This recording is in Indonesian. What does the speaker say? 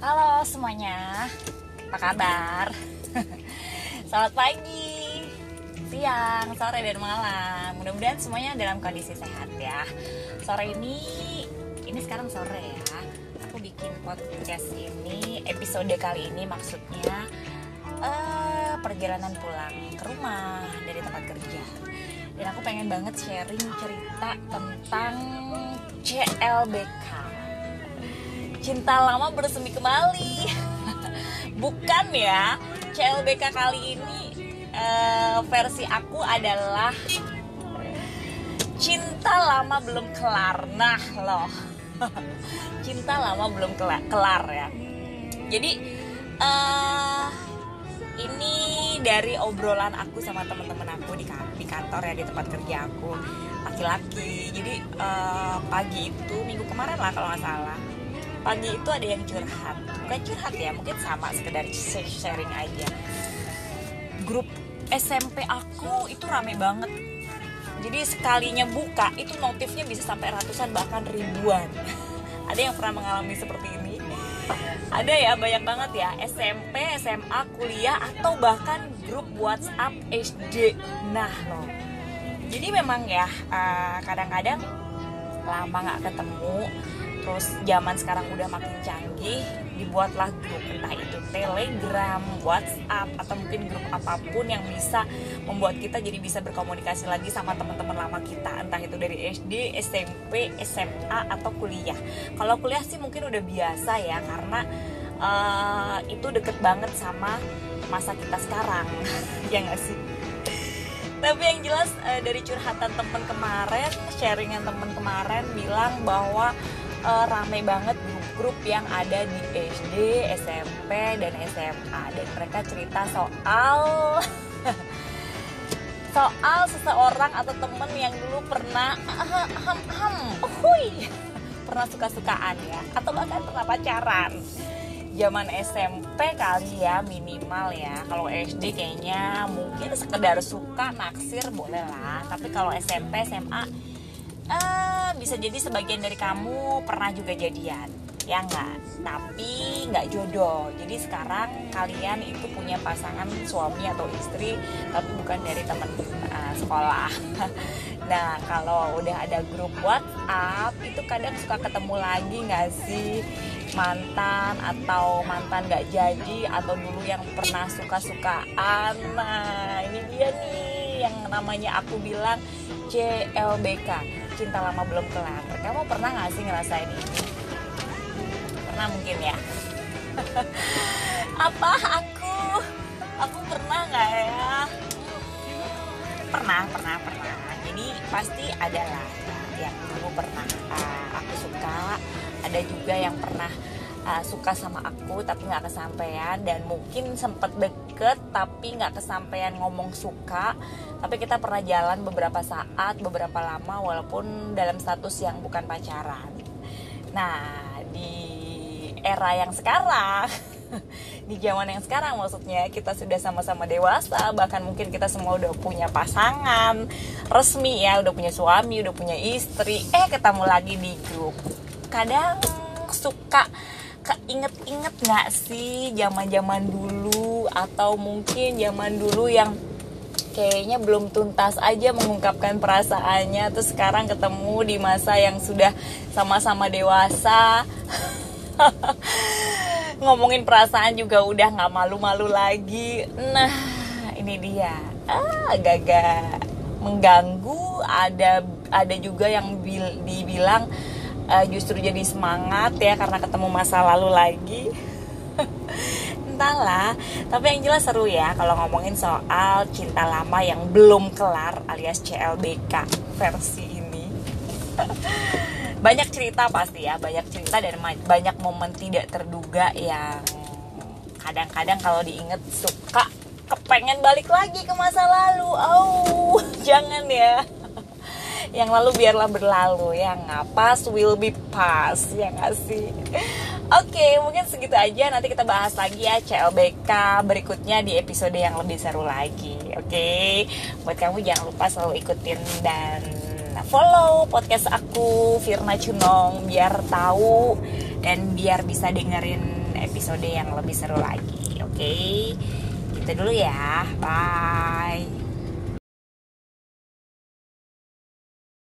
Halo semuanya, apa kabar? Selamat pagi, siang, sore, dan malam. Mudah-mudahan semuanya dalam kondisi sehat ya. Sore ini, ini sekarang sore ya. Aku bikin podcast ini, episode kali ini maksudnya uh, Perjalanan pulang ke rumah dari tempat kerja. Dan aku pengen banget sharing cerita tentang CLBK Cinta lama bersemi kembali. Bukan ya CLBK kali ini uh, versi aku adalah Cinta lama belum kelar. Nah loh. Cinta lama belum kelar, kelar ya. Jadi uh, Ini dari obrolan aku sama teman-teman aku di, kantor ya Di tempat kerja aku. Laki-laki. Jadi uh, pagi itu minggu kemarin lah kalau nggak salah pagi itu ada yang curhat. Bukan curhat ya mungkin sama sekedar sharing aja. Grup SMP aku itu rame banget. Jadi sekalinya buka itu notifnya bisa sampai ratusan bahkan ribuan. Ada yang pernah mengalami seperti ini? Ada ya banyak banget ya. SMP SMA kuliah atau bahkan grup WhatsApp SD nah loh. Jadi memang ya eh, kadang-kadang lama nggak ketemu. Terus zaman sekarang udah makin canggih dibuatlah grup entah itu telegram whatsapp atau mungkin grup apa pun yang bisa membuat kita jadi bisa berkomunikasi lagi sama teman-teman lama kita. Entah itu dari SD SMP SMA atau kuliah. Kalau kuliah sih mungkin udah biasa ya karena uh, itu deket banget sama masa kita sekarang. Ya nggak sih tapi yang jelas uh, dari curhatan temen kemarin sharingan temen kemarin bilang bahwa uh, rame banget grup-grup yang ada di SD, SMP, dan SMA dan mereka cerita soal soal seseorang atau temen yang dulu pernah ham ham hui pernah suka-sukaan ya. Atau bahkan pernah pacaran zaman SMP kali ya minimal ya. Kalau SD kayaknya mungkin sekedar suka naksir boleh lah. Tapi kalau SMP SMA uh, bisa jadi sebagian dari kamu pernah juga jadian ya enggak tapi nggak jodoh. Jadi sekarang kalian itu punya pasangan suami atau istri tapi bukan dari teman uh, sekolah. Nah kalau udah ada grup WhatsApp itu kadang suka ketemu lagi nggak sih? Mantan atau mantan nggak jadi atau dulu yang pernah suka-sukaan. Nah ini dia nih yang namanya aku bilang CLBK cinta lama belum kelar. Kamu pernah nggak sih ngerasain ini pernah mungkin ya? Apa aku? Aku pernah nggak ya? Pernah pernah pernah. Jadi pasti ada lah yang dulu pernah uh, aku suka. Ada juga yang pernah uh, suka sama aku tapi nggak kesampaian. Dan mungkin sempet deket tapi nggak kesampaian ngomong suka. Tapi kita pernah jalan beberapa saat beberapa lama walaupun dalam status yang bukan pacaran. Nah di era yang sekarang. Di zaman yang sekarang maksudnya kita sudah sama-sama dewasa bahkan mungkin kita semua udah punya pasangan resmi ya udah punya suami udah punya istri. Eh ketemu lagi di grup. Kadang suka keinget-inget nggak sih zaman-zaman dulu? Atau mungkin zaman dulu yang kayaknya belum tuntas aja mengungkapkan perasaannya terus sekarang ketemu di masa yang sudah sama-sama dewasa ngomongin perasaan juga udah nggak malu-malu lagi. Nah ini dia. Ah agak-agak mengganggu. Ada ada juga yang bil, dibilang uh, justru jadi semangat ya karena ketemu masa lalu lagi. Entahlah tapi yang jelas seru ya kalau ngomongin soal cinta lama yang belum kelar alias CLBK versi ini banyak cerita pasti ya banyak cerita dan banyak momen tidak terduga yang kadang-kadang kalau diinget suka kepengen balik lagi ke masa lalu oh jangan ya yang lalu biarlah berlalu ya nggak pas will be pass ya nggak sih Oke, mungkin segitu aja. Nanti kita bahas lagi ya CLBK berikutnya di episode yang lebih seru lagi. Oke, buat kamu jangan lupa selalu ikutin dan follow podcast aku Firna Cunong biar tahu dan biar bisa dengerin episode yang lebih seru lagi oke? Gitu dulu ya bye